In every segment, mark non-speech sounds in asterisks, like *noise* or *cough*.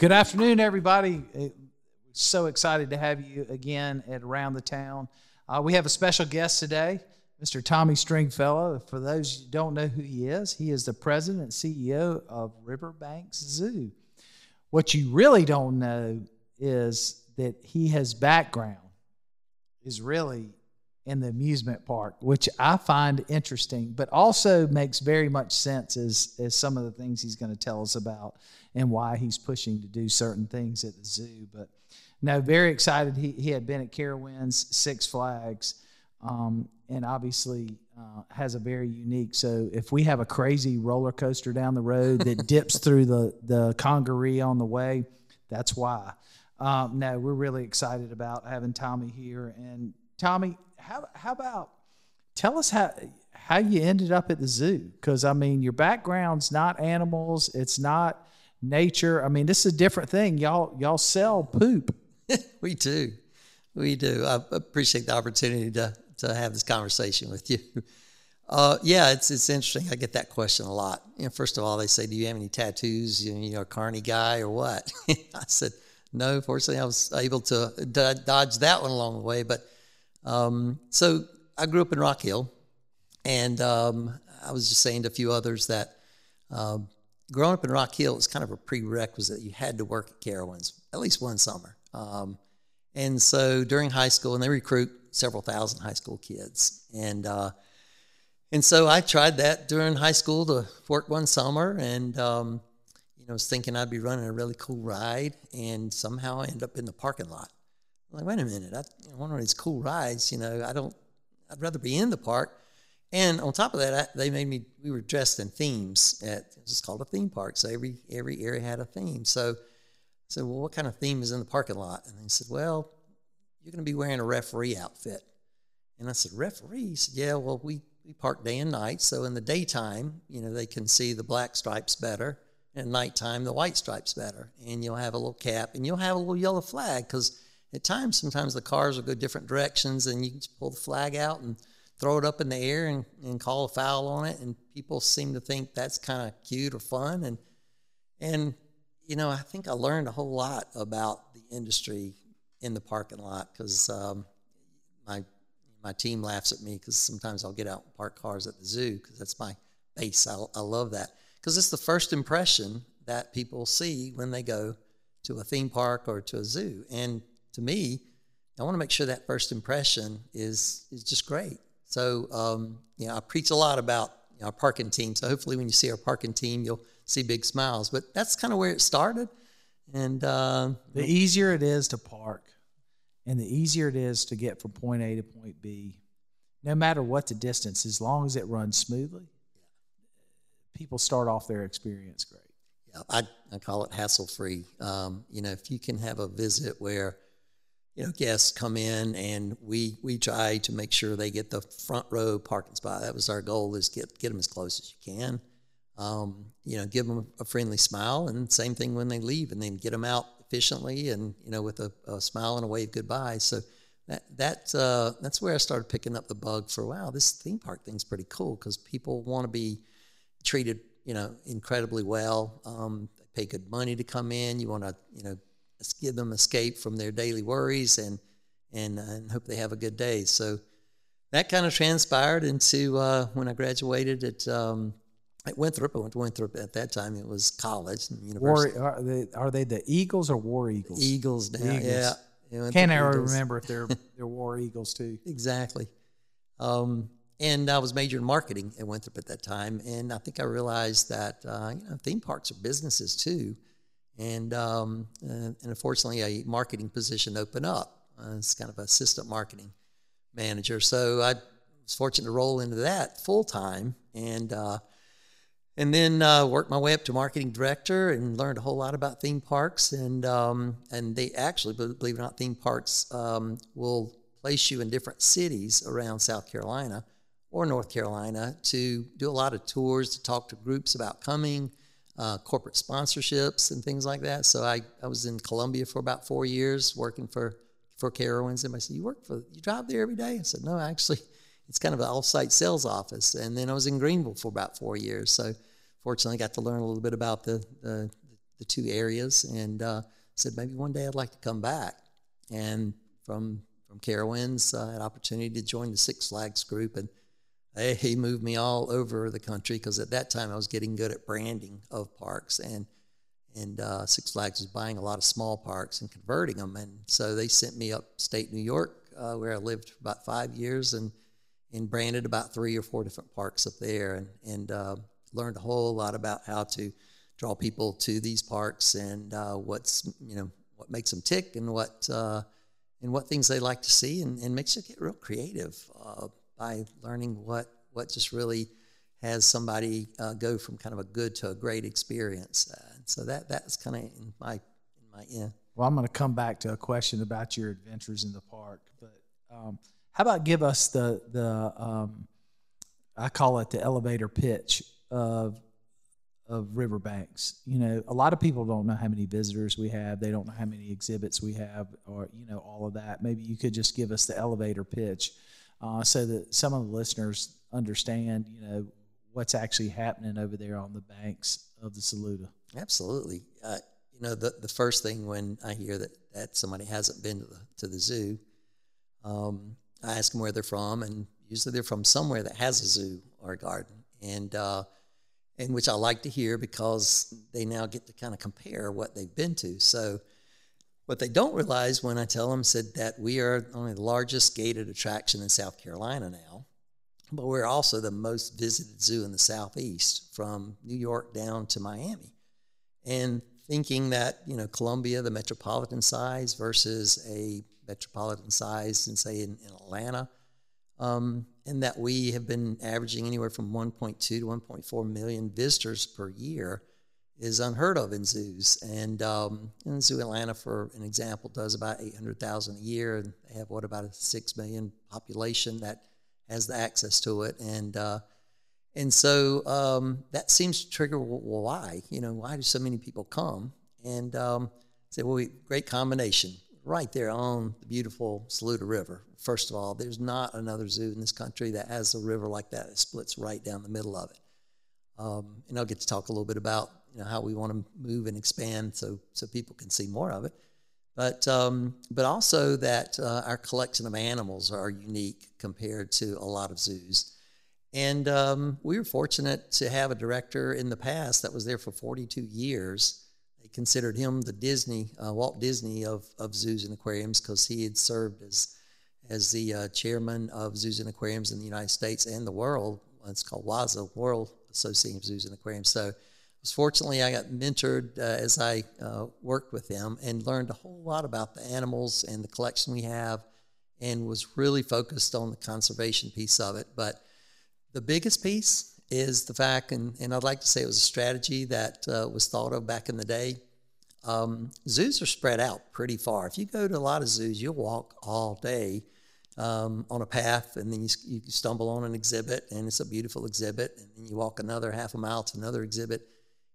Good afternoon, everybody. So excited to have you again at Around the Town. Uh, we have a special guest today, Mr. Tommy Stringfellow. For those who don't know who he is, he is the president and CEO of Riverbanks Zoo. What you really don't know is that he has background is really in the amusement park, which I find interesting, but also makes very much sense as, as some of the things he's going to tell us about and why he's pushing to do certain things at the zoo. But no, very excited. He, he had been at Carowinds, Six Flags, um, and obviously uh, has a very unique. So if we have a crazy roller coaster down the road that *laughs* dips through the, the Congaree on the way, that's why. Um, no, we're really excited about having Tommy here. And Tommy, how, how about tell us how how you ended up at the zoo? Because I mean, your background's not animals, it's not nature. I mean, this is a different thing. Y'all y'all sell poop. *laughs* we do. We do. I appreciate the opportunity to, to have this conversation with you. *laughs* Uh, yeah, it's it's interesting. I get that question a lot. You know, first of all, they say, "Do you have any tattoos? You know, you know a carny guy or what?" *laughs* I said, "No." Fortunately, I was able to dodge that one along the way. But um, so I grew up in Rock Hill, and um, I was just saying to a few others that um, growing up in Rock Hill is kind of a prerequisite. You had to work at Carowinds at least one summer. Um, and so during high school, and they recruit several thousand high school kids, and uh, and so I tried that during high school to work one summer, and um, you know was thinking I'd be running a really cool ride, and somehow I end up in the parking lot. I'm like, wait a minute, I, one of these cool rides, you know, I don't, I'd rather be in the park. And on top of that, I, they made me. We were dressed in themes. At it was called a theme park, so every every area had a theme. So I said, well, what kind of theme is in the parking lot? And they said, well, you're going to be wearing a referee outfit. And I said, referee? He said, yeah, well, we, we park day and night. So in the daytime, you know, they can see the black stripes better. And at nighttime, the white stripes better. And you'll have a little cap and you'll have a little yellow flag because at times, sometimes the cars will go different directions and you can just pull the flag out and throw it up in the air and, and call a foul on it. And people seem to think that's kind of cute or fun. And, and you know, I think I learned a whole lot about the industry in the parking lot because um, my my team laughs at me because sometimes I'll get out and park cars at the zoo because that's my base. I, I love that because it's the first impression that people see when they go to a theme park or to a zoo. And to me, I want to make sure that first impression is is just great. So, um, you know, I preach a lot about you know, our parking team. So hopefully, when you see our parking team, you'll see big smiles. But that's kind of where it started. And uh, the easier it is to park and the easier it is to get from point A to point B, no matter what the distance, as long as it runs smoothly, people start off their experience great. Yeah, I, I call it hassle free. Um, you know, if you can have a visit where you know guests come in and we we try to make sure they get the front row parking spot. That was our goal: is get get them as close as you can um, you know, give them a friendly smile, and same thing when they leave, and then get them out efficiently, and you know, with a, a smile and a wave goodbye. So that that uh, that's where I started picking up the bug for wow, this theme park thing's pretty cool because people want to be treated, you know, incredibly well. Um, they pay good money to come in. You want to, you know, give them escape from their daily worries and and uh, and hope they have a good day. So that kind of transpired into uh, when I graduated at um, at Winthrop. I went to Winthrop at that time. It was college and university. War, are, they, are they the Eagles or War Eagles? Eagles now, Eagles. yeah. yeah Can't ever remember if they're *laughs* they're War Eagles too. Exactly. Um, and I was majoring in marketing at Winthrop at that time, and I think I realized that uh, you know theme parks are businesses too, and um, and, unfortunately a marketing position opened up. Uh, it's kind of assistant marketing manager, so I was fortunate to roll into that full time, and uh, and then uh, worked my way up to marketing director and learned a whole lot about theme parks. And um, and they actually, believe it or not, theme parks um, will place you in different cities around South Carolina or North Carolina to do a lot of tours, to talk to groups about coming, uh, corporate sponsorships and things like that. So I, I was in Columbia for about four years working for for Carowinds. And I said, "You work for you drive there every day?" I said, "No, actually." *laughs* It's kind of an off-site sales office, and then I was in Greenville for about four years. So fortunately I got to learn a little bit about the, the, the two areas, and uh, said maybe one day I'd like to come back. And from from Carowinds, had opportunity to join the Six Flags group, and he moved me all over the country because at that time I was getting good at branding of parks, and and uh, Six Flags was buying a lot of small parks and converting them, and so they sent me upstate New York, uh, where I lived for about five years, and and branded about three or four different parks up there, and and uh, learned a whole lot about how to draw people to these parks and uh, what's you know what makes them tick and what uh, and what things they like to see, and, and makes you get real creative uh, by learning what what just really has somebody uh, go from kind of a good to a great experience. Uh, so that that's kind of in my in my end. Well, I'm going to come back to a question about your adventures in the park, but um, how about give us the the um, I call it the elevator pitch of of riverbanks. You know, a lot of people don't know how many visitors we have. They don't know how many exhibits we have, or you know, all of that. Maybe you could just give us the elevator pitch, uh, so that some of the listeners understand. You know, what's actually happening over there on the banks of the Saluda. Absolutely. Uh, you know, the the first thing when I hear that that somebody hasn't been to the to the zoo, um, I ask them where they're from, and usually they're from somewhere that has a zoo or a garden, and uh, and which I like to hear because they now get to kind of compare what they've been to. So, what they don't realize when I tell them said that we are only the largest gated attraction in South Carolina now, but we're also the most visited zoo in the Southeast from New York down to Miami. And thinking that, you know, Columbia, the metropolitan size versus a metropolitan size, and say in, in Atlanta, um, and that we have been averaging anywhere from 1.2 to 1.4 million visitors per year is unheard of in zoos. And, um, Zoo Atlanta, for an example, does about 800,000 a year, and they have what about a six million population that has the access to it. And uh, and so um, that seems to trigger well, why you know why do so many people come? And um, say, well, we, great combination right there on the beautiful Saluda River. First of all, there's not another zoo in this country that has a river like that. It splits right down the middle of it. Um, and I'll get to talk a little bit about you know, how we want to move and expand so so people can see more of it. But um, but also that uh, our collection of animals are unique compared to a lot of zoos. And um, we were fortunate to have a director in the past that was there for 42 years they considered him the Disney, uh, Walt Disney of, of zoos and aquariums because he had served as, as the uh, chairman of zoos and aquariums in the United States and the world. It's called WAZA, World Association of Zoos and Aquariums. So was fortunately I got mentored uh, as I uh, worked with them and learned a whole lot about the animals and the collection we have and was really focused on the conservation piece of it. But the biggest piece is the fact, and, and I'd like to say it was a strategy that uh, was thought of back in the day. Um, zoos are spread out pretty far. If you go to a lot of zoos, you'll walk all day um, on a path, and then you, you stumble on an exhibit, and it's a beautiful exhibit, and then you walk another half a mile to another exhibit.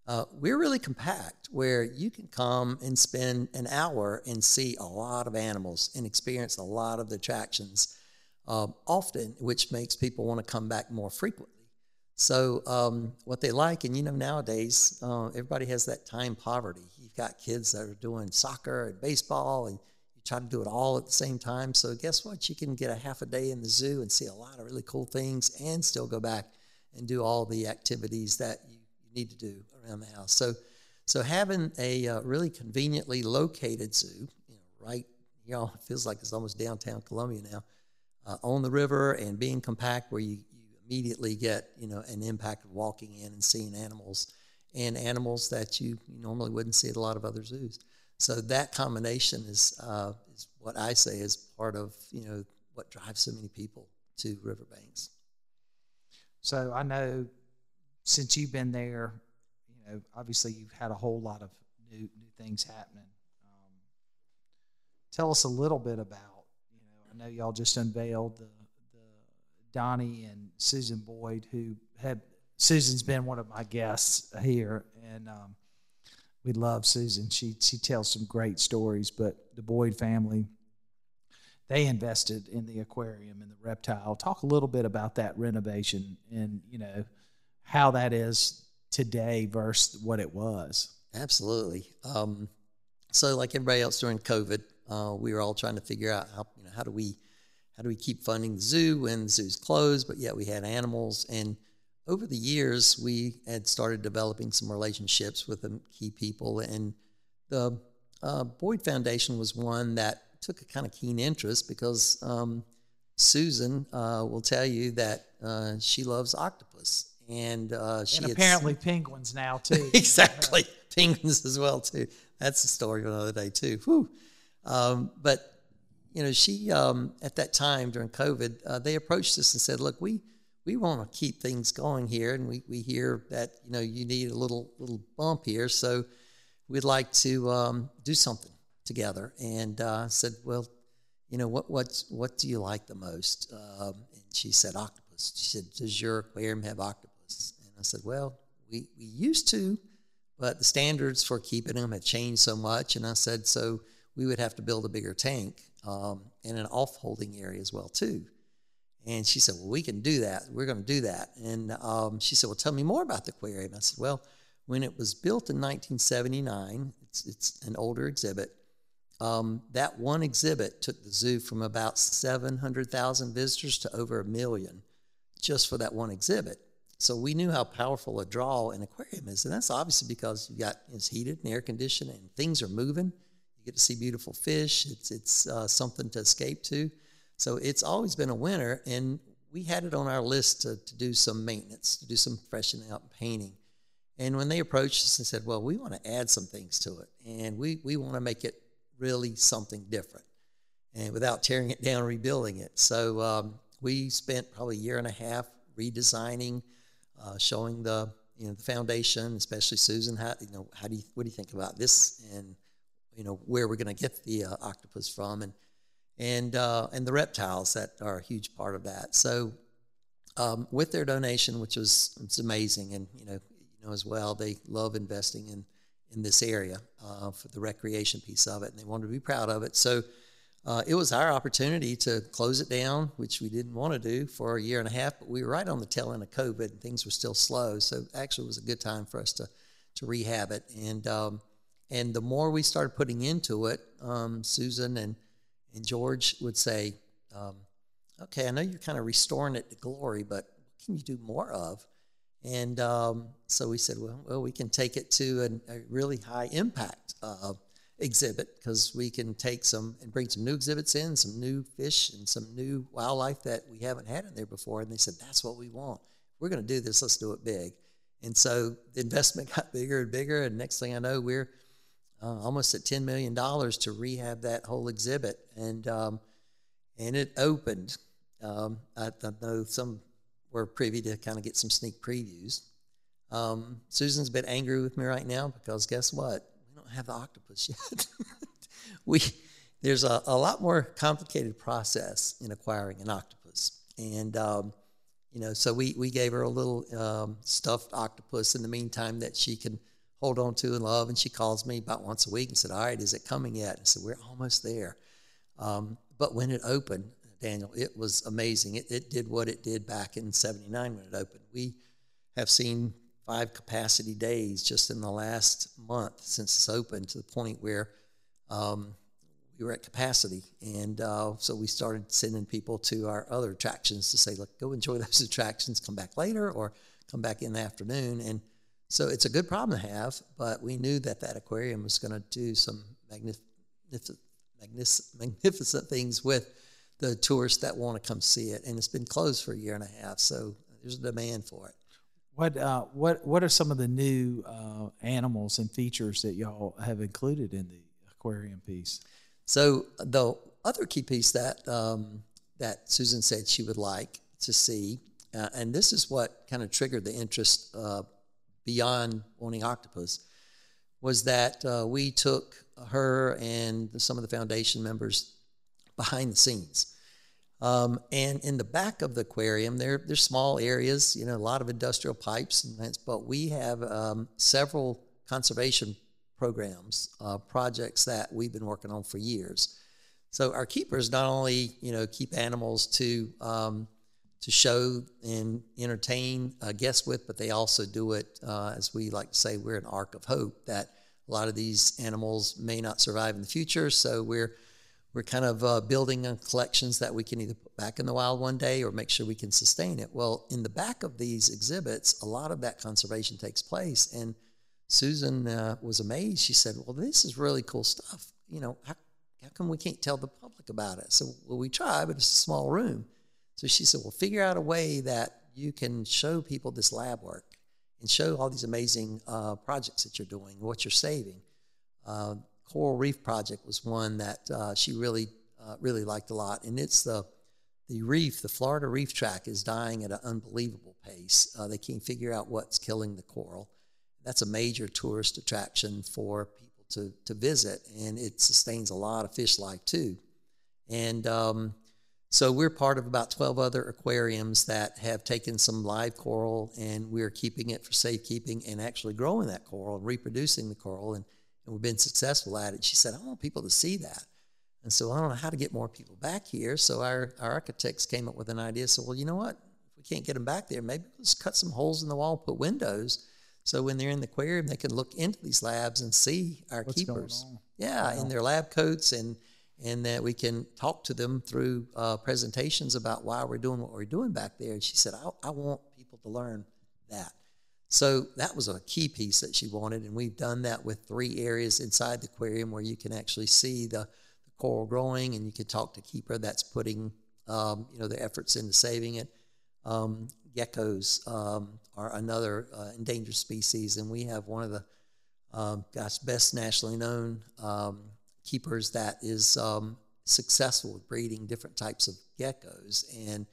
Uh, we're really compact where you can come and spend an hour and see a lot of animals and experience a lot of the attractions uh, often, which makes people want to come back more frequently. So um, what they like, and you know nowadays uh, everybody has that time poverty. You've got kids that are doing soccer and baseball, and you try to do it all at the same time. So guess what? You can get a half a day in the zoo and see a lot of really cool things, and still go back and do all the activities that you, need to do around the house. So so having a uh, really conveniently located zoo, you know, right, you know, it feels like it's almost downtown Columbia now, uh, on the river and being compact where you immediately get you know an impact of walking in and seeing animals and animals that you normally wouldn't see at a lot of other zoos. So that combination is uh, is what I say is part of you know what drives so many people to riverbanks. So I know since you've been there, you know obviously you've had a whole lot of new new things happening. Um, tell us a little bit about you know I know y'all just unveiled the Donnie and Susan Boyd, who have Susan's been one of my guests here, and um, we love Susan. She she tells some great stories. But the Boyd family, they invested in the aquarium and the reptile. Talk a little bit about that renovation and you know how that is today versus what it was. Absolutely. Um, so, like everybody else during COVID, uh, we were all trying to figure out how you know how do we how do we keep funding the zoo when the zoo's closed, but yet we had animals. And over the years, we had started developing some relationships with the key people, and the uh, Boyd Foundation was one that took a kind of keen interest because um, Susan uh, will tell you that uh, she loves octopus, and uh, she And had apparently penguins now *laughs* too. exactly penguins as well too. That's the story for another day too. Whew. Um, but you know, she um, at that time during COVID, uh, they approached us and said, "Look, we we want to keep things going here, and we we hear that you know you need a little little bump here, so we'd like to um, do something together." And uh, I said, "Well, you know, what what's what do you like the most?" Um, and she said, "Octopus." She said, "Does your aquarium have octopus?" And I said, "Well, we we used to." but the standards for keeping them had changed so much. And I said, so we would have to build a bigger tank um, and an off holding area as well too. And she said, well, we can do that. We're going to do that. And um, she said, well, tell me more about the aquarium. I said, well, when it was built in 1979, it's, it's an older exhibit. Um, that one exhibit took the zoo from about 700,000 visitors to over a million just for that one exhibit. So we knew how powerful a draw an aquarium is, and that's obviously because you got it's heated and air conditioned, and things are moving. You get to see beautiful fish. It's it's uh, something to escape to. So it's always been a winner, and we had it on our list to, to do some maintenance, to do some freshening up painting. And when they approached us and said, "Well, we want to add some things to it, and we we want to make it really something different, and without tearing it down, rebuilding it," so um, we spent probably a year and a half redesigning uh, showing the you know the foundation, especially Susan. How you know how do you what do you think about this, and you know where we're going to get the uh, octopus from, and and uh, and the reptiles that are a huge part of that. So um, with their donation, which was it's amazing, and you know you know as well, they love investing in in this area uh, for the recreation piece of it, and they wanted to be proud of it. So uh, it was our opportunity to close it down, which we didn't want to do for a year and a half, but we were right on the tail end of COVID and things were still slow. So actually, it was a good time for us to to rehab it. And um, and the more we started putting into it, um, Susan and and George would say, um, "Okay, I know you're kind of restoring it to glory, but what can you do more of?" And um, so we said, "Well, well, we can take it to an, a really high impact." Uh, exhibit because we can take some and bring some new exhibits in, some new fish and some new wildlife that we haven't had in there before. And they said, that's what we want. We're going to do this. Let's do it big. And so the investment *laughs* got bigger and bigger. And next thing I know, we're uh, almost at $10 million to rehab that whole exhibit. And, um, and it opened. Um, I, I know some were privy to kind of get some sneak previews. Um, Susan's a bit angry with me right now because guess what? Don't have the octopus *laughs* yet. we there's a, a lot more complicated process in acquiring an octopus, and um, you know, so we we gave her a little um, stuffed octopus in the meantime that she can hold on to and love. And she calls me about once a week and said, "All right, is it coming yet?" I said, "We're almost there." Um, but when it opened, Daniel, it was amazing. It, it did what it did back in '79 when it opened. We have seen five capacity days just in the last month since it's opened to the point where um, we were at capacity. And uh, so we started sending people to our other attractions to say, look, go enjoy those *laughs* attractions, come back later or come back in the afternoon. And so it's a good problem to have, but we knew that that aquarium was going to do some magnificent, magnificent things with the tourists that want to come see it. And it's been closed for a year and a half, so there's a demand for it. What uh, what what are some of the new uh, animals and features that y'all have included in the aquarium piece? So the other key piece that um, that Susan said she would like to see, uh, and this is what kind of triggered the interest uh, beyond wanting octopus, was that uh, we took her and some of the foundation members behind the scenes. Um, and in the back of the aquarium, there there's small areas, you know, a lot of industrial pipes, and but we have um, several conservation programs, uh, projects that we've been working on for years. So our keepers not only you know keep animals to um, to show and entertain uh, guests with, but they also do it uh, as we like to say we're an ark of hope that a lot of these animals may not survive in the future. So we're we're kind of uh, building on collections that we can either put back in the wild one day or make sure we can sustain it. Well, in the back of these exhibits, a lot of that conservation takes place. And Susan uh, was amazed. She said, "Well, this is really cool stuff. You know, how, how come we can't tell the public about it?" So, well, we try, but it's a small room. So she said, "Well, figure out a way that you can show people this lab work and show all these amazing uh, projects that you're doing, what you're saving." Coral Reef Project was one that uh, she really, uh, really liked a lot, and it's the the reef, the Florida Reef Tract, is dying at an unbelievable pace. Uh, they can't figure out what's killing the coral. That's a major tourist attraction for people to to visit, and it sustains a lot of fish life too. And um, so we're part of about 12 other aquariums that have taken some live coral and we're keeping it for safekeeping and actually growing that coral and reproducing the coral. And and we've been successful at it. She said, I want people to see that. And so I don't know how to get more people back here. So our, our architects came up with an idea. So, well, you know what? If we can't get them back there, maybe let's cut some holes in the wall, put windows. So when they're in the aquarium, they can look into these labs and see our What's keepers. Yeah, in their lab coats and and that we can talk to them through uh, presentations about why we're doing what we're doing back there. And she said, I, I want people to learn that. So that was a key piece that she wanted, and we've done that with three areas inside the aquarium where you can actually see the, the coral growing, and you can talk to keeper that's putting um, you know their efforts into saving it. Um, geckos um, are another uh, endangered species, and we have one of the um, gosh best nationally known um, keepers that is um, successful with breeding different types of geckos and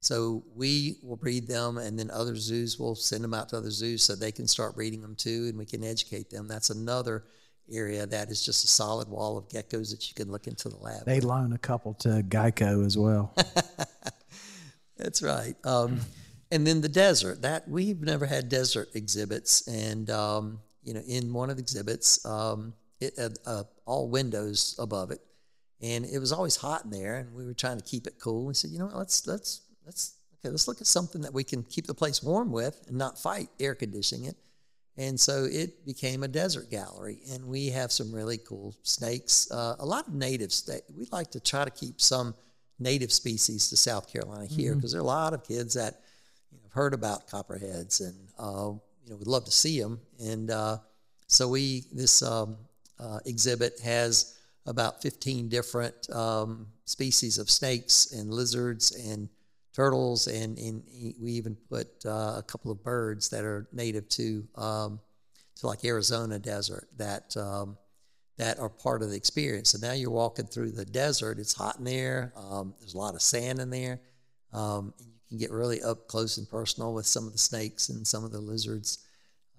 so we will breed them, and then other zoos will send them out to other zoos so they can start breeding them too, and we can educate them. That's another area that is just a solid wall of geckos that you can look into the lab. They loan a couple to Geico as well. *laughs* That's right. Um, and then the desert. That we've never had desert exhibits, and um, you know, in one of the exhibits, um, it had uh, all windows above it, and it was always hot in there, and we were trying to keep it cool. We said, you know, what, let's let's let's okay, let's look at something that we can keep the place warm with and not fight air conditioning it. And so it became a desert gallery, and we have some really cool snakes. Uh, a lot of native snakes. We like to try to keep some native species to South Carolina here because there are a lot of kids that you know, have heard about copperheads and uh, you know would love to see them. And uh, so we this um, uh, exhibit has about 15 different um, species of snakes and lizards and turtles, and, and we even put uh, a couple of birds that are native to um, to like Arizona desert that um, that are part of the experience. So now you're walking through the desert. It's hot in there. Um, there's a lot of sand in there. Um, you can get really up close and personal with some of the snakes and some of the lizards.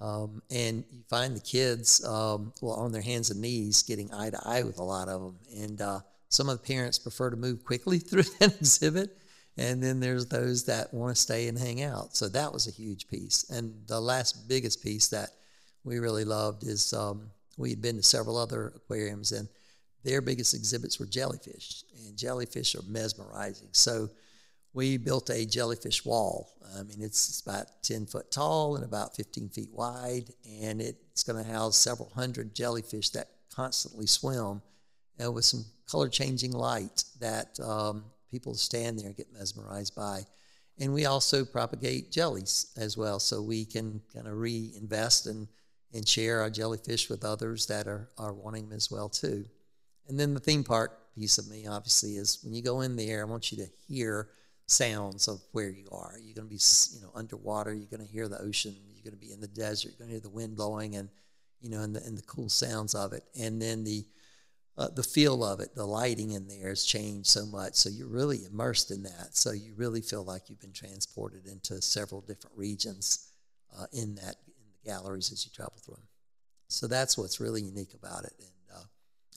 Um, and you find the kids um, well on their hands and knees getting eye to eye with a lot of them. And uh, some of the parents prefer to move quickly *laughs* through that exhibit and then there's those that want to stay and hang out. So that was a huge piece. And the last biggest piece that we really loved is um, we had been to several other aquariums, and their biggest exhibits were jellyfish, and jellyfish are mesmerizing. So we built a jellyfish wall. I mean, it's about 10 foot tall and about 15 feet wide, and it's going to house several hundred jellyfish that constantly swim uh, with some color changing light that um, people stand there and get mesmerized by. And we also propagate jellies as well, so we can kind of reinvest and, and share our jellyfish with others that are, are wanting them as well too. And then the theme park piece of me obviously is when you go in there, I want you to hear sounds of where you are. You're going to be, you know, underwater. You're going to hear the ocean. You're going to be in the desert. You're going to hear the wind blowing, and you know, and the, and the cool sounds of it. And then the uh, the feel of it, the lighting in there has changed so much. So you're really immersed in that. So you really feel like you've been transported into several different regions uh, in that in the galleries as you travel through them. So that's what's really unique about it. And uh,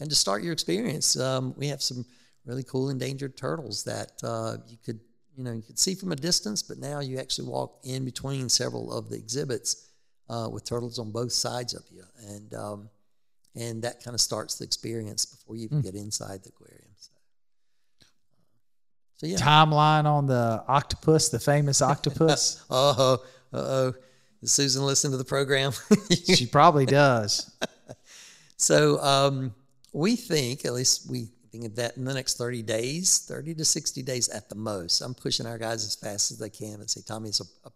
and to start your experience, um, we have some really cool endangered turtles that uh, you could you know you could see from a distance, but now you actually walk in between several of the exhibits uh, with turtles on both sides of you, and um, and that kind of starts the experience before you even Mm. get inside the aquarium. So, so yeah. Timeline on the octopus, the famous octopus. *laughs* uh oh, uh oh. Does Susan listen to the program? *laughs* she probably does. *laughs* So um, we think, at least we think of that in the next 30 days, 30 to 60 days at the most. I'm pushing our guys as fast as they can and say, Tommy, it's a, a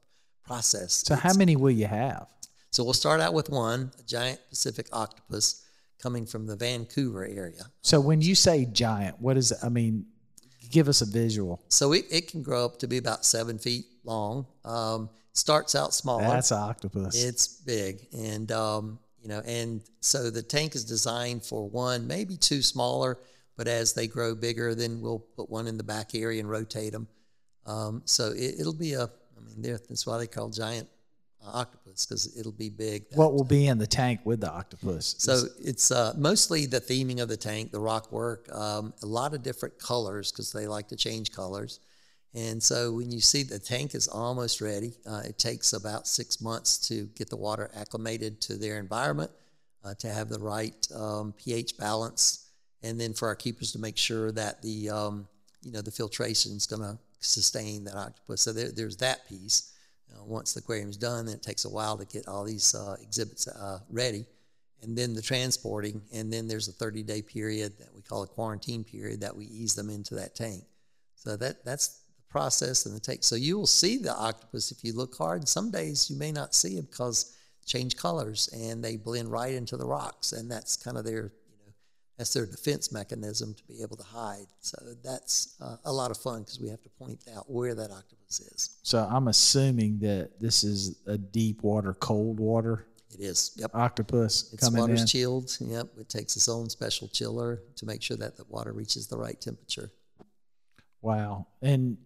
process. So how many will you have? So we'll start out with one, a giant Pacific octopus coming from the Vancouver area. So when you say giant, what is it? I mean, give us a visual. So it, it can grow up to be about seven feet long. Um, starts out small. That's an octopus. It's big, and um, you know, and so the tank is designed for one, maybe two smaller, but as they grow bigger, then we'll put one in the back area and rotate them. Um, so it, will be a, I mean, that's why they call giant octopus because it'll be big. What will be in the tank with the octopus? So it's uh, mostly the theming of the tank, the rock work, um, a lot of different colors because they like to change colors. And so when you see the tank is almost ready, uh, it takes about six months to get the water acclimated to their environment, uh, to have the right um, pH balance, and then for our keepers to make sure that the um, you know the filtration is going to sustain that octopus. So there, there's that piece. Uh, once the aquarium is done, then it takes a while to get all these uh, exhibits uh, ready, and then the transporting, and then there's a 30 day period that we call a quarantine period that we ease them into that tank. So that that's the process and the take. So you will see the octopus if you look hard. Some days you may not see it because change colors and they blend right into the rocks, and that's kind of their you know that's their defense mechanism to be able to hide. So that's uh, a lot of fun because we have to point out where that octopus is. So I'm assuming that this is a deep water, cold water. It is. Yep. Octopus. Its water's in. chilled. Yep. It takes its own special chiller to make sure that the water reaches the right temperature. Wow. And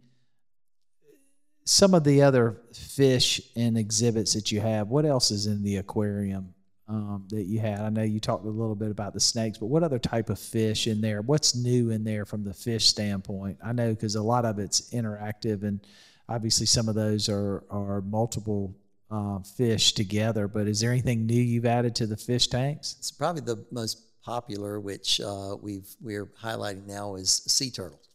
some of the other fish and exhibits that you have, what else is in the aquarium um, that you had? I know you talked a little bit about the snakes, but what other type of fish in there? What's new in there from the fish standpoint? I know because a lot of it's interactive, and obviously some of those are are multiple uh, fish together. But is there anything new you've added to the fish tanks? It's probably the most popular, which uh, we've we're highlighting now, is sea turtles.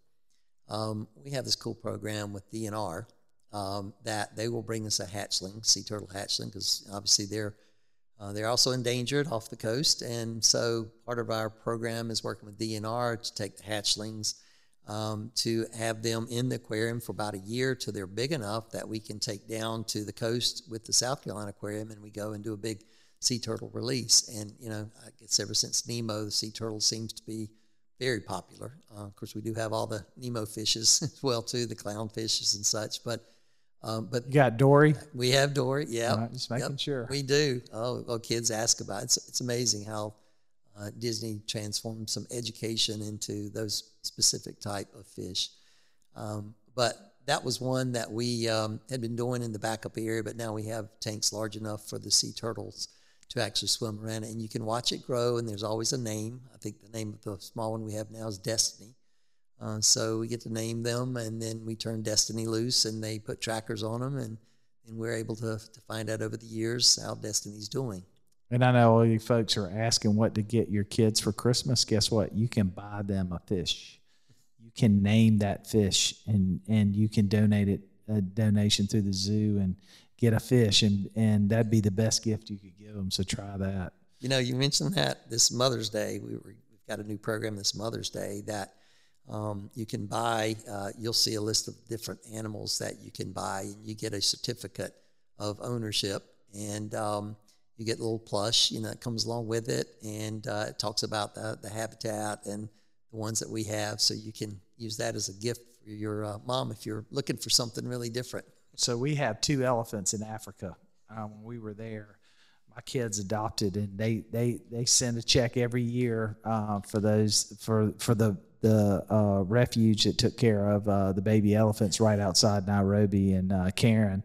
Um, we have this cool program with DNR um, that they will bring us a hatchling, sea turtle hatchling, because obviously they're uh, they're also endangered off the coast, and so part of our program is working with DNR to take the hatchlings um, to have them in the aquarium for about a year till they're big enough that we can take down to the coast with the South Carolina Aquarium, and we go and do a big sea turtle release. And you know, I guess ever since Nemo, the sea turtle seems to be very popular. Uh, of course, we do have all the Nemo fishes *laughs* as well too, the clown fishes and such, but um, but you got Dory. We have Dory. Yeah, right, just making yep, sure we do. Oh, well, kids ask about it. It's, it's amazing how uh, Disney transformed some education into those specific type of fish. Um, but that was one that we um, had been doing in the backup area, but now we have tanks large enough for the sea turtles to actually swim around, and you can watch it grow. And there's always a name. I think the name of the small one we have now is Destiny. Uh, so we get to name them, and then we turn Destiny loose, and they put trackers on them, and, and we're able to, to find out over the years how Destiny's doing. And I know all you folks are asking what to get your kids for Christmas. Guess what? You can buy them a fish. You can name that fish, and and you can donate it a donation through the zoo and get a fish, and and that'd be the best gift you could give them. So try that. You know, you mentioned that this Mother's Day. We were, we've got a new program this Mother's Day that um, you can buy, uh, you'll see a list of different animals that you can buy, and you get a certificate of ownership. And um, you get a little plush, you know, it comes along with it, and uh, it talks about the, the habitat and the ones that we have. So you can use that as a gift for your uh, mom if you're looking for something really different. So we have two elephants in Africa. Uh, when we were there, my kids adopted, and they they they send a check every year uh, for those for for the the uh, refuge that took care of uh, the baby elephants right outside Nairobi and uh, Karen.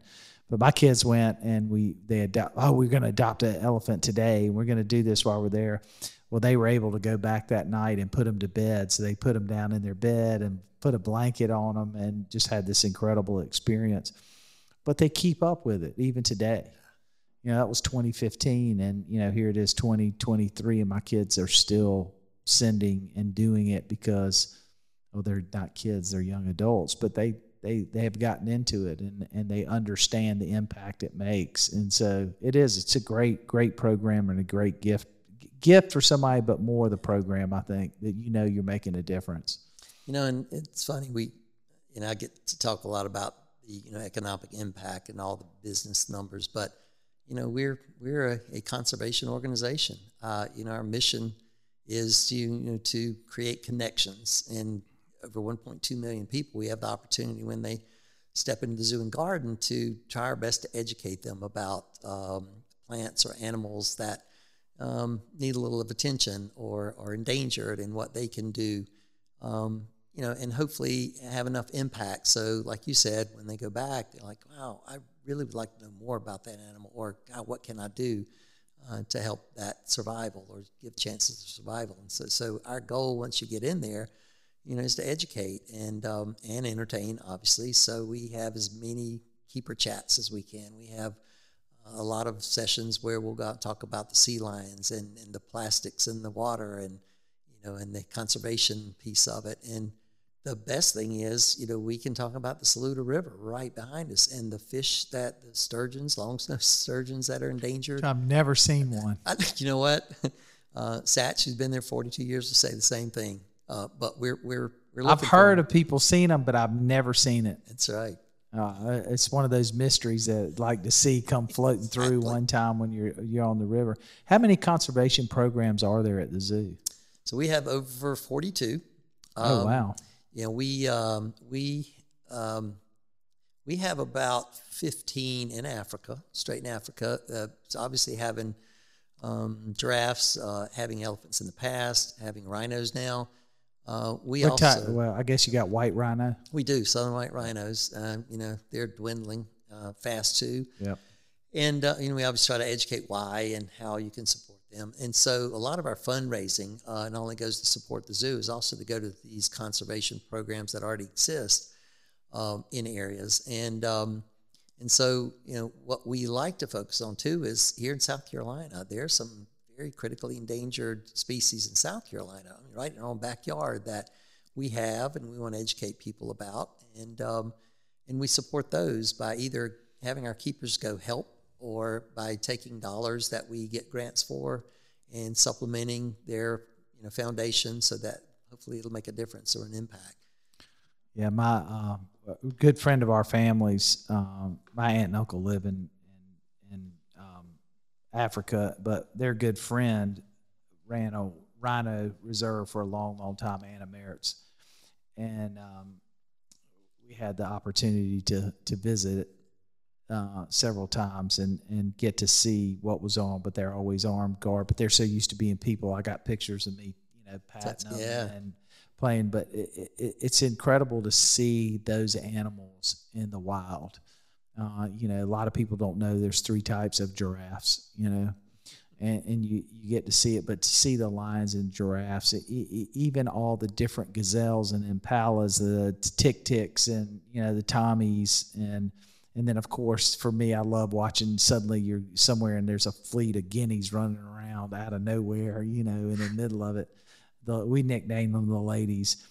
But my kids went and we they adopt. Oh, we're going to adopt an elephant today. We're going to do this while we're there. Well, they were able to go back that night and put them to bed. So they put them down in their bed and put a blanket on them and just had this incredible experience. But they keep up with it even today. You know, that was 2015, and you know here it is 2023, and my kids are still sending and doing it because oh they're not kids they're young adults but they they they have gotten into it and and they understand the impact it makes and so it is it's a great great program and a great gift gift for somebody, but more the program. I think that you know you're making a difference. You know, and it's funny we, you know, I get to talk a lot about the you know economic impact and all the business numbers, but you know we're we're a, a conservation organization. Uh, you know, our mission is to you know to create connections and over 1.2 million people. We have the opportunity when they step into the zoo and garden to try our best to educate them about um, plants or animals that um, need a little of attention or are endangered and what they can do. Um, you know, and hopefully have enough impact. So, like you said, when they go back, they're like, "Wow, I really would like to know more about that animal," or "God, what can I do uh, to help that survival or give chances of survival?" And so, so our goal once you get in there, you know, is to educate and um, and entertain, obviously. So we have as many keeper chats as we can. We have a lot of sessions where we'll go out and talk about the sea lions and, and the plastics in the water and you know and the conservation piece of it and the best thing is, you know, we can talk about the Saluda River right behind us and the fish that the sturgeons, long-nosed sturgeons that are endangered. I've never seen *laughs* one. I, you know what? *laughs* Uh, Satch, who's been there 42 years, will say the same thing. Uh, but we're we're we're. I've heard of people seeing them, but I've never seen it. That's right. Uh, it's one of those mysteries that I'd like to see come floating through exactly. one time when you're you're on the river. How many conservation programs are there at the zoo? So we have over 42. Um, oh wow! you know, we um, we um, we have about 15 in Africa, straight in Africa. Uh, so obviously having um, giraffes, uh, having elephants in the past, having rhinos now. Uh, we what also, type, well, I guess you got white rhino. We do southern white rhinos. Uh, you know, they're dwindling uh, fast too. Yep. And uh, you know, we obviously try to educate why and how you can support them. And so a lot of our fundraising uh, not only goes to support the zoo, is also to go to these conservation programs that already exist um, in areas. And um, and so you know what we like to focus on too is here in South Carolina, there are some very critically endangered species in South Carolina, right in our own backyard that we have and we want to educate people about. And um, and we support those by either having our keepers go help or by taking dollars that we get grants for and supplementing their you know foundation so that hopefully it'll make a difference or an impact. Yeah, my uh, good friend of our family's, um, my aunt and uncle live in Africa, but their good friend ran a rhino reserve for a long, long time, Anna Merritt's, and um, we had the opportunity to to visit uh, several times and and get to see what was on. But they're always armed guard. But they're so used to being people. I got pictures of me, you know, patting them yeah. and playing. But it, it, it's incredible to see those animals in the wild. Uh, you know, a lot of people don't know there's three types of giraffes. You know. And, and you, you get to see it, but to see the lions and giraffes, it, it, even all the different gazelles and impalas, the dik-diks and you know the tommies and and then, of course, for me, I love watching suddenly you're somewhere and there's a fleet of guineas running around out of nowhere, you know, in the middle of it. The, we nickname them the ladies.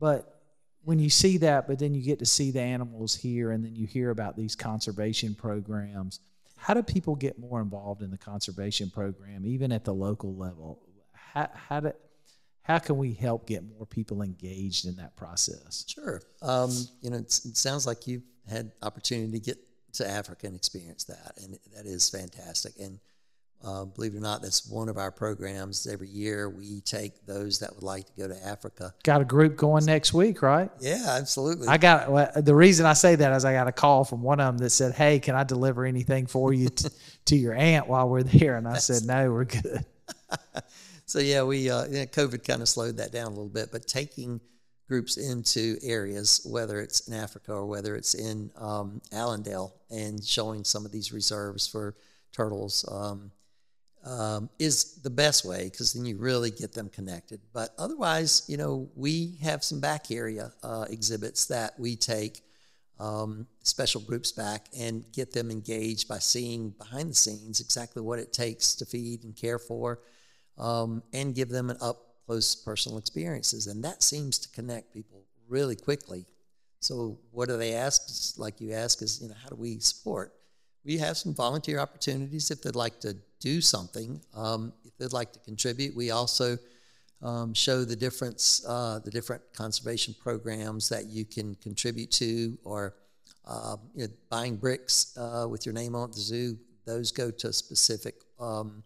But when you see that, but then you get to see the animals here and then you hear about these conservation programs, how do people get more involved in the conservation program, even at the local level? How, how, do, how can we help get more people engaged in that process? Sure. Um, you know, it sounds like you've had opportunity to get to Africa and experience that, and that is fantastic. And uh, believe it or not, that's one of our programs. Every year, we take those that would like to go to Africa. Got a group going next week, right? Yeah, absolutely. I got well, the reason I say that is I got a call from one of them that said, "Hey, can I deliver anything for you t- *laughs* to your aunt while we're there?" And I that's said, "No, we're good." *laughs* so yeah, we uh, yeah, COVID kind of slowed that down a little bit, but taking groups into areas, whether it's in Africa or whether it's in um, Allendale, and showing some of these reserves for turtles um, um, is the best way because then you really get them connected. But otherwise, you know, we have some back area uh, exhibits that we take um, special groups back and get them engaged by seeing behind the scenes exactly what it takes to feed and care for, um, and give them an up close personal experiences. And that seems to connect people really quickly. So what do they ask? Like you ask is, you know, how do we support? We have some volunteer opportunities if they'd like to do something. Um, if they'd like to contribute, we also um, show the difference, uh, the different conservation programs that you can contribute to, or uh, you know, buying bricks uh, with your name on the zoo. Those go to a specific um,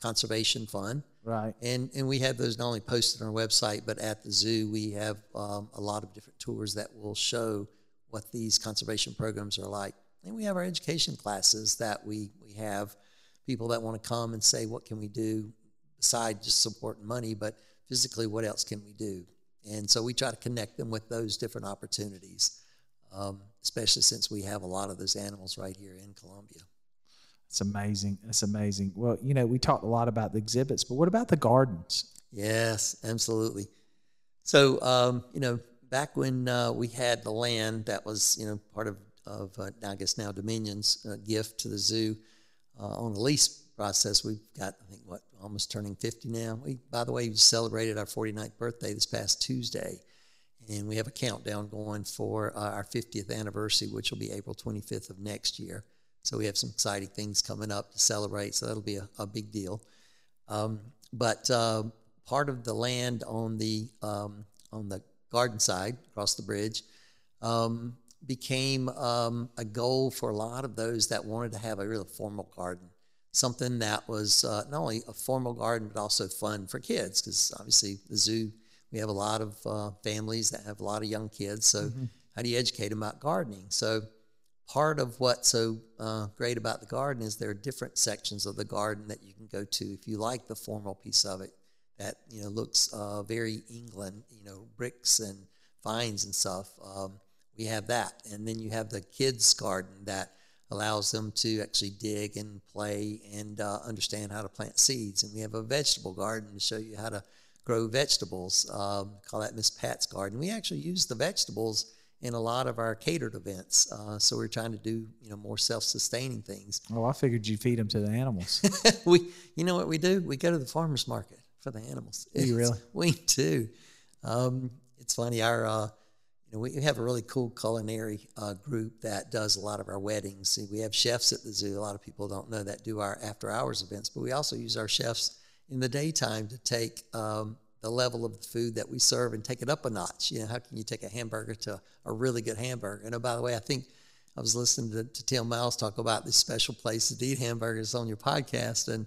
conservation fund. Right. And and we have those not only posted on our website, but at the zoo we have um, a lot of different tours that will show what these conservation programs are like. And we have our education classes that we we have people that want to come and say, what can we do besides just supporting money, but physically, what else can we do? And so we try to connect them with those different opportunities, um, especially since we have a lot of those animals right here in Columbia. It's amazing. It's amazing. Well, you know, we talked a lot about the exhibits, but what about the gardens? Yes, absolutely. So, um, you know, back when uh, we had the land that was, you know, part of, of uh, I guess now Dominion's uh, gift to the zoo uh, on the lease process, we've got, I think, what, almost turning 50 now. We, by the way, we celebrated our 49th birthday this past Tuesday. And we have a countdown going for our 50th anniversary, which will be April 25th of next year. So we have some exciting things coming up to celebrate. So that'll be a, a big deal. Um, but uh, part of the land on the um, on the garden side across the bridge um, became um, a goal for a lot of those that wanted to have a real formal garden, something that was uh, not only a formal garden but also fun for kids. Because obviously the zoo, we have a lot of uh, families that have a lot of young kids. So mm-hmm. how do you educate them about gardening? So part of what's so uh, great about the garden is there are different sections of the garden that you can go to if you like the formal piece of it that you know looks uh, very England, you know, bricks and vines and stuff. Um, we have that, and then you have the kids' garden that allows them to actually dig and play and uh, understand how to plant seeds. And we have a vegetable garden to show you how to grow vegetables. Um, call that Miss Pat's garden. We actually use the vegetables in a lot of our catered events. Uh, so we're trying to do you know more self-sustaining things. Oh, I figured you feed them to the animals. *laughs* we, you know what we do? We go to the farmers market for the animals. Do you really? *laughs* we do. Um, it's funny. Our uh, you know we have a really cool culinary uh, group that does a lot of our weddings. See, we have chefs at the zoo. A lot of people don't know that do our after hours events, but we also use our chefs in the daytime to take um, the level of the food that we serve and take it up a notch. You know, how can you take a hamburger to a really good hamburger? And oh, by the way, I think I was listening to, to Tim Miles talk about this special place to eat hamburgers on your podcast, and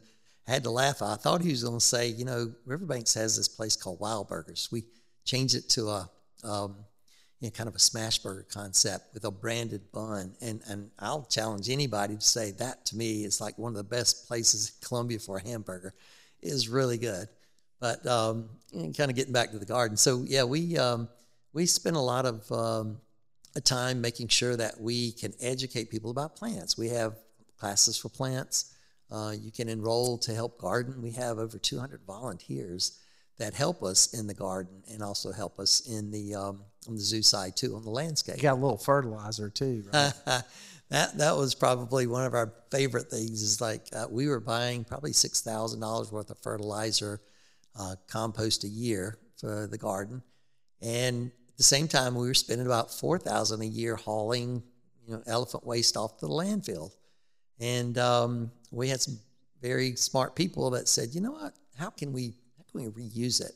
I had to laugh. I thought he was going to say, you know, Riverbanks has this place called Wild Burgers. We changed it to a um, you know, kind of a smash burger concept with a branded bun. And, and I'll challenge anybody to say that to me is like one of the best places in Columbia for a hamburger. It is really good. But um, kind of getting back to the garden. So yeah, we um, we spend a lot of um, a time making sure that we can educate people about plants. We have classes for plants. Uh, you can enroll to help garden. We have over 200 volunteers that help us in the garden and also help us in the um, on the zoo side too on the landscape. You got a little fertilizer too. Right? *laughs* that that was probably one of our favorite things. Is like uh, we were buying probably six thousand dollars worth of fertilizer uh, compost a year for the garden. And at the same time, we were spending about four thousand a year hauling, you know, elephant waste off to the landfill. And um, we had some very smart people that said, you know what, how can we can we reuse it?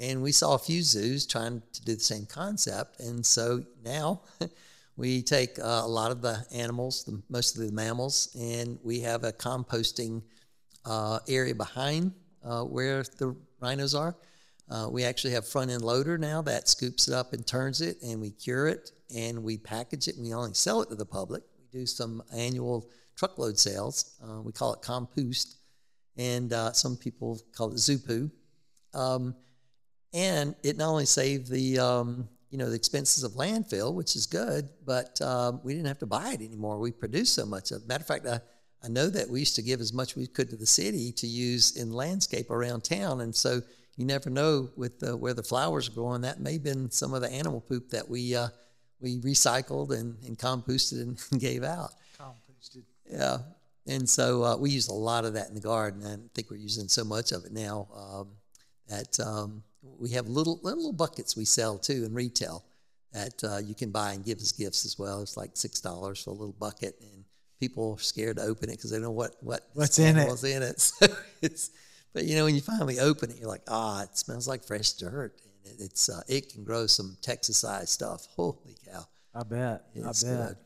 And we saw a few zoos trying to do the same concept. And so now *laughs* we take uh, a lot of the animals, the, mostly the mammals, and we have a composting uh, area behind uh, where the rhinos are. Uh, we actually have front end loader now that scoops it up and turns it, and we cure it and we package it. and We only sell it to the public. We do some annual truckload sales. Uh, we call it compost, and uh, some people call it zoo poo. Um, and it not only saved the um, you know the expenses of landfill, which is good, but um, we didn't have to buy it anymore. We produced so much of. Matter of fact, I I know that we used to give as much as we could to the city to use in landscape around town, and so you never know with the, where the flowers are growing. That may have been some of the animal poop that we uh, we recycled and, and composted and *laughs* gave out. Composted. Yeah, and so uh, we use a lot of that in the garden. I think we're using so much of it now um, that um, we have little little buckets we sell too in retail that uh, you can buy and give as gifts as well. It's like six dollars for a little bucket, and people are scared to open it because they don't know what what What's in it. What's in it? *laughs* So it's but you know when you finally open it, you're like, ah, it smells like fresh dirt, and it, it's uh, it can grow some Texas-sized stuff. *laughs* Holy cow! I bet. It's I bet. good.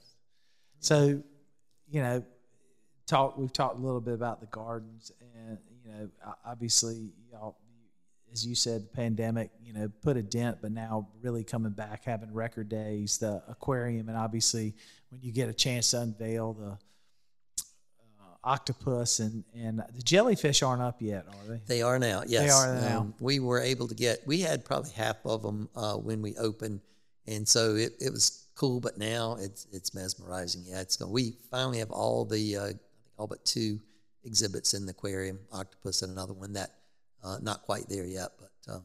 So, you know, talk. We've talked a little bit about the gardens, and you know, obviously, y'all, as you said, the pandemic, you know, put a dent, but now really coming back, having record days, the aquarium, and obviously, when you get a chance to unveil the uh, octopus and and the jellyfish aren't up yet, are they? They are now. Yes, they are now. Um, we were able to get. We had probably half of them uh, when we opened, and so it, it was cool. But now it's it's mesmerizing. Yeah, it's going. We finally have all the uh, all but two exhibits in the aquarium. Octopus and another one that uh, not quite there yet, but um,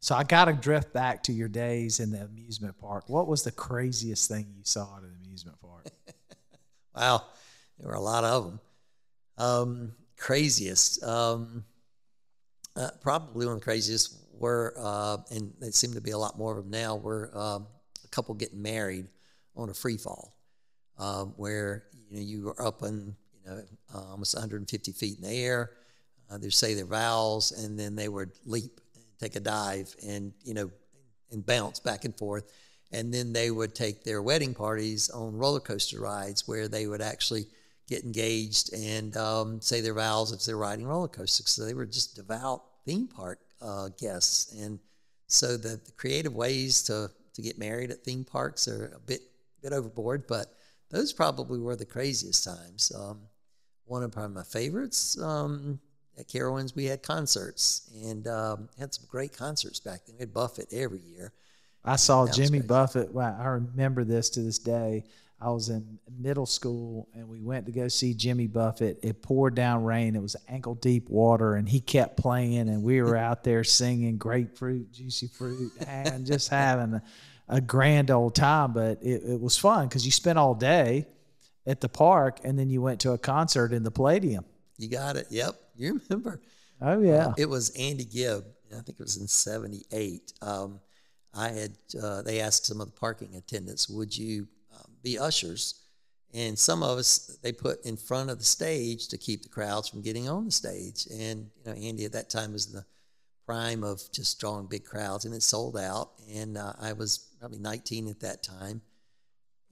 So I got to drift back to your days in the amusement park. What was the craziest thing you saw at an amusement park? *laughs* Wow, there were a lot of them. Um, craziest, um, uh, probably one of the craziest were, uh, and there seem to be a lot more of them now. Were um, a couple getting married on a free fall, um, where you know you were up in you know uh, almost 150 feet in the air. Uh, they say their vows, and then they would leap, take a dive, and you know, and bounce back and forth. And then they would take their wedding parties on roller coaster rides, where they would actually get engaged and um, say their vows if they're riding roller coasters. So they were just devout theme park uh, guests, and so the, the creative ways to to get married at theme parks are a bit bit overboard, but those probably were the craziest times. Um, one of probably my favorites um, at Carowinds, we had concerts and um, had some great concerts back then. We had Buffett every year. I saw Jimmy. Buffett. Wow, I remember this to this day. I was in middle school and we went to go see Jimmy Buffett. It poured down rain. It was ankle deep water and he kept playing and we were *laughs* out there singing grapefruit, juicy fruit, and just having a, a grand old time. But it, it was fun because you spent all day at the park and then you went to a concert in the Palladium. You got it. Yep, you remember. Oh, yeah. It was Andy Gibb. I think it was in '78. Um, I had uh, they asked some of the parking attendants, "Would you um, be ushers?" And some of us they put in front of the stage to keep the crowds from getting on the stage. And you know, Andy at that time was in the prime of just drawing big crowds, and it sold out. And uh, I was probably 19 at that time,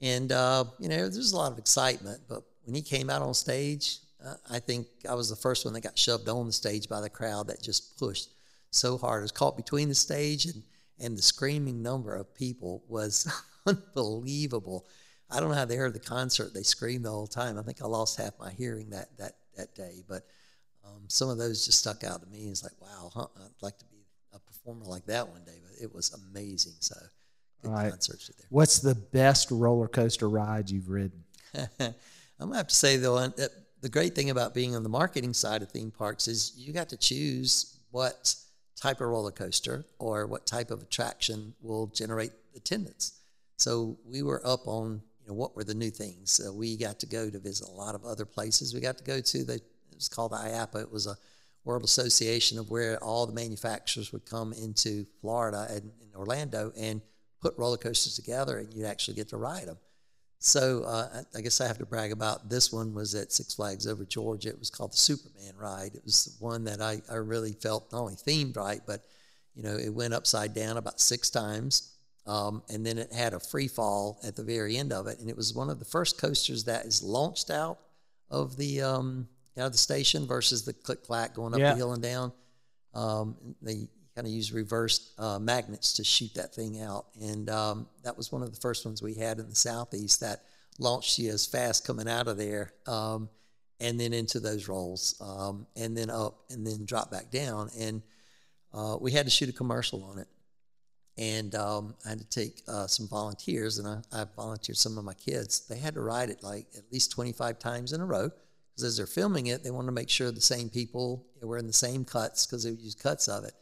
and uh, you know, there's a lot of excitement. But when he came out on stage, uh, I think I was the first one that got shoved on the stage by the crowd that just pushed so hard. It was caught between the stage and and the screaming number of people was *laughs* unbelievable. I don't know how they heard the concert. They screamed the whole time. I think I lost half my hearing that that that day. But um, some of those just stuck out to me. It's like, wow, huh? I'd like to be a performer like that one day. But it was amazing. So good Right. concerts there. What's the best roller coaster ride you've ridden? *laughs* I'm gonna have to say though, uh, the great thing about being on the marketing side of theme parks is you got to choose what type of roller coaster or what type of attraction will generate attendance. So we were up on you know what were the new things. So we got to go to visit a lot of other places. We got to go to the it was called the IAAPA. It was a World Association of where all the manufacturers would come into Florida and in Orlando and put roller coasters together, and you'd actually get to ride them. So uh, I guess I have to brag about this one was at Six Flags over Georgia. It was called the Superman ride. It was the one that I, I really felt not only themed right, but you know it went upside down about six times, um, and then it had a free fall at the very end of it, and it was one of the first coasters that is launched out of the um, out of the station versus the click clack going up Yeah. the hill and down. Um, they kind of use reverse uh, magnets to shoot that thing out, and um, that was one of the first ones we had in the southeast that launched you as fast coming out of there, um, and then into those rolls, um, and then up, and then drop back down, and uh, we had to shoot a commercial on it, and um, I had to take uh, some volunteers, and I, I volunteered some of my kids. They had to ride it like at least twenty five times in a row. Because as they're filming it, they want to make sure the same people were in the same cuts because they would use cuts of it.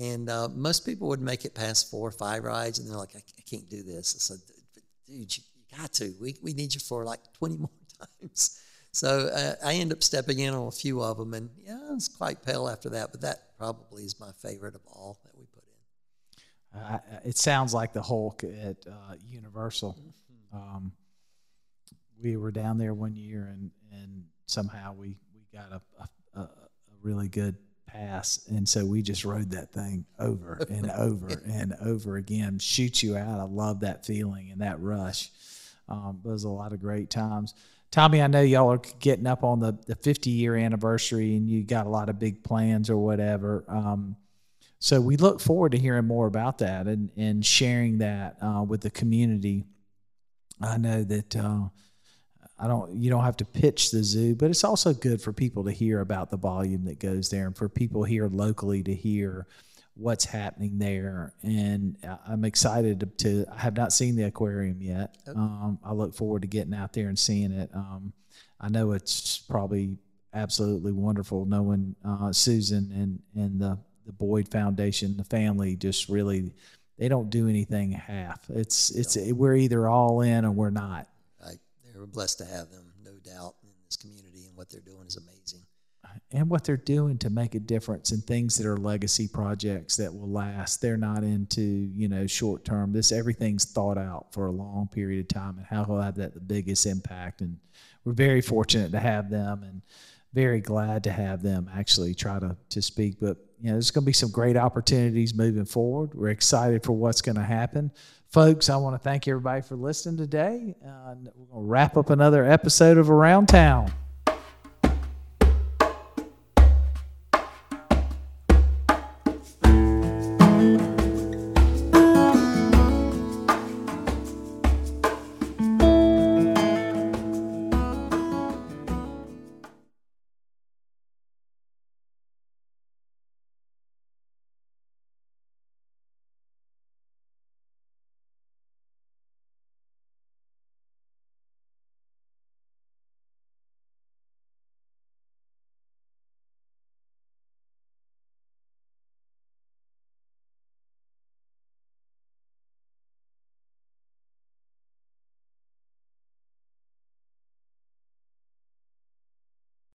And uh, most people would make it past four or five rides, and they're like, I, I can't do this. I said, dude, you, you got to. We, we need you for like 20 *laughs* more times. So uh, I end up stepping in on a few of them, and yeah, I was quite pale after that, but that probably is my favorite of all that we put in. Uh, it sounds like the Hulk at uh, Universal. Um, we were down there one year, and and somehow we we got a a, a really good pass, and so we just rode that thing over and *laughs* over and over again. Shoots you out. I love that feeling and that rush. Um, was a lot of great times. Tommy, I know y'all are getting up on the, the 50 year anniversary and you got a lot of big plans or whatever. Um, so we look forward to hearing more about that and, and sharing that uh, with the community. I know that uh, I don't you don't have to pitch the zoo, but it's also good for people to hear about the volume that goes there and for people here locally to hear what's happening there. And I'm excited to, to I have not seen the aquarium yet. Um, I look forward to getting out there and seeing it. Um, I know it's probably absolutely wonderful knowing uh, Susan and, and the, the Boyd Foundation, the family just really, they don't do anything half. It's, it's, we're either all in or we're not. Blessed to have them, no doubt, in this community, and what they're doing is amazing and what they're doing to make a difference in things that are legacy projects that will last. They're not into, you know, short term. This everything's thought out for a long period of time and how will have that the biggest impact. And we're very fortunate to have them and very glad to have them actually try to, to speak. But you know, there's going to be some great opportunities moving forward. We're excited for what's going to happen. Folks, I want to thank everybody for listening today. Uh, we're going to wrap up another episode of Around Town.